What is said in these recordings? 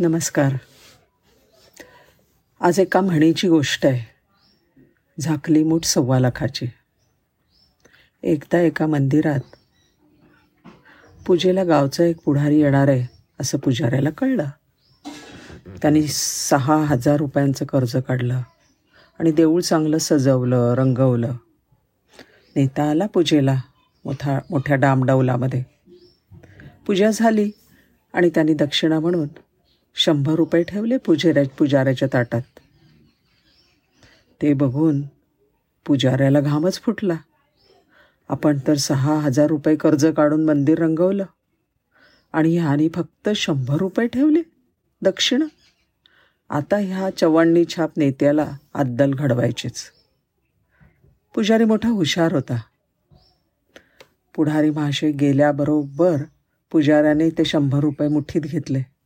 नमस्कार. आज एका म्हणीची गोष्ट आहे. झाकली मूठ सव्वा लाखाची. एकदा एका मंदिरात पूजेला गावचा एक पुढारी येणार आहे असं पुजाऱ्याला कळलं. त्यांनी सहा हजार रुपयांचं कर्ज काढलं आणि देऊळ चांगलं सजवलं रंगवलं. नेता आला पूजेला मोठा मोठ्या डामडौलामध्ये पूजा झाली आणि त्यांनी दक्षिणा म्हणून शंभर रुपये ठेवले पुजेऱ्या पुजाऱ्याच्या ताटात. ते बघून पुजाऱ्याला घामच फुटला. आपण तर सहा हजार रुपये कर्ज काढून मंदिर रंगवलं. आणि ह्याने फक्त शंभर रुपये ठेवले दक्षिणा. आता ह्या चव्हाणनी छाप नेत्याला अद्दल घडवायचीच. पुजारी मोठा हुशार होता. पुढारी महाशय गेल्याबरोबर पुजाऱ्याने ते शंभर रुपये मुठीत घेतले.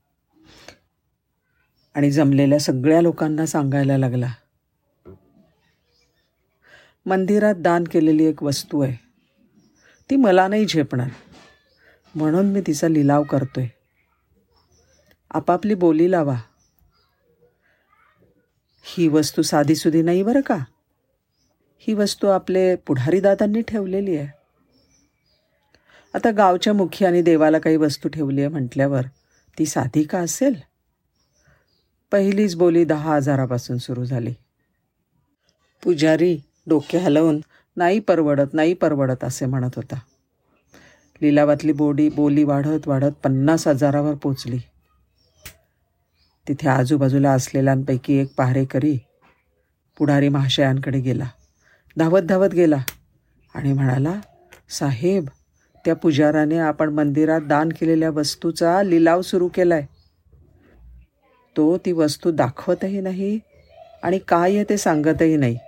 आणि जमलेल्या सगळ्या लोकांना सांगायला लागला मंदिरात दान केलेली एक वस्तू आहे. ती मला नाही झेपणार. म्हणून मी तिचा लिलाव करतोय. आपापली बोली लावा. ही वस्तू साधीसुधी नाही बरं का? ही वस्तू आपले पुढारी दादांनी ठेवलेली आहे. आता गावच्या मुखियाने देवाला काही वस्तू ठेवली आहे म्हटल्यावर ती साधी का असेल? पहिलीच बोली दहा हजारापासून सुरू झाली. पुजारी डोके हलवून नाही परवडत नाही परवडत असे म्हणत होता. लिलावातली बोडी बोली वाढत वाढत पन्नास हजारावर पोचली. तिथे आजूबाजूला असलेल्यांपैकी एक पहारेकरी पुढारी महाशयांकडे गेला. धावत धावत गेला आणि म्हणाला साहेब त्या पुजाराने आपण मंदिरात दान केलेल्या वस्तूचा लिलाव सुरू केला आहे तो ती वस्तू दाखवतही नाही आणि काय आहे ते सांगतही नाही.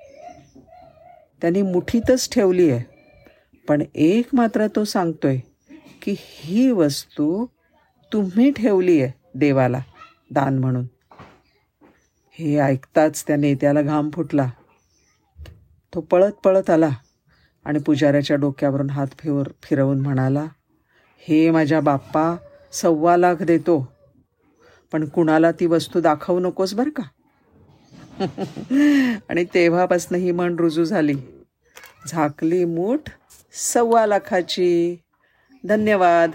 त्यांनी मुठीतच ठेवली आहे. पण एक मात्र तो सांगतोय की ही वस्तू तुम्ही ठेवली आहे देवाला दान म्हणून. हे ऐकताच त्या नेत्याला घाम फुटला. तो पळत पळत आला. आणि पुजाऱ्याच्या डोक्यावरून हात फिर फिरवून म्हणाला हे माझ्या बाप्पा सव्वा लाख देतो. पण कुणाला ती वस्तू दाखवू नकोस बरं का? आणि तेव्हापासून ही म्हण रुजू झाली. झाकली मूठ सव्वा लाखाची. धन्यवाद.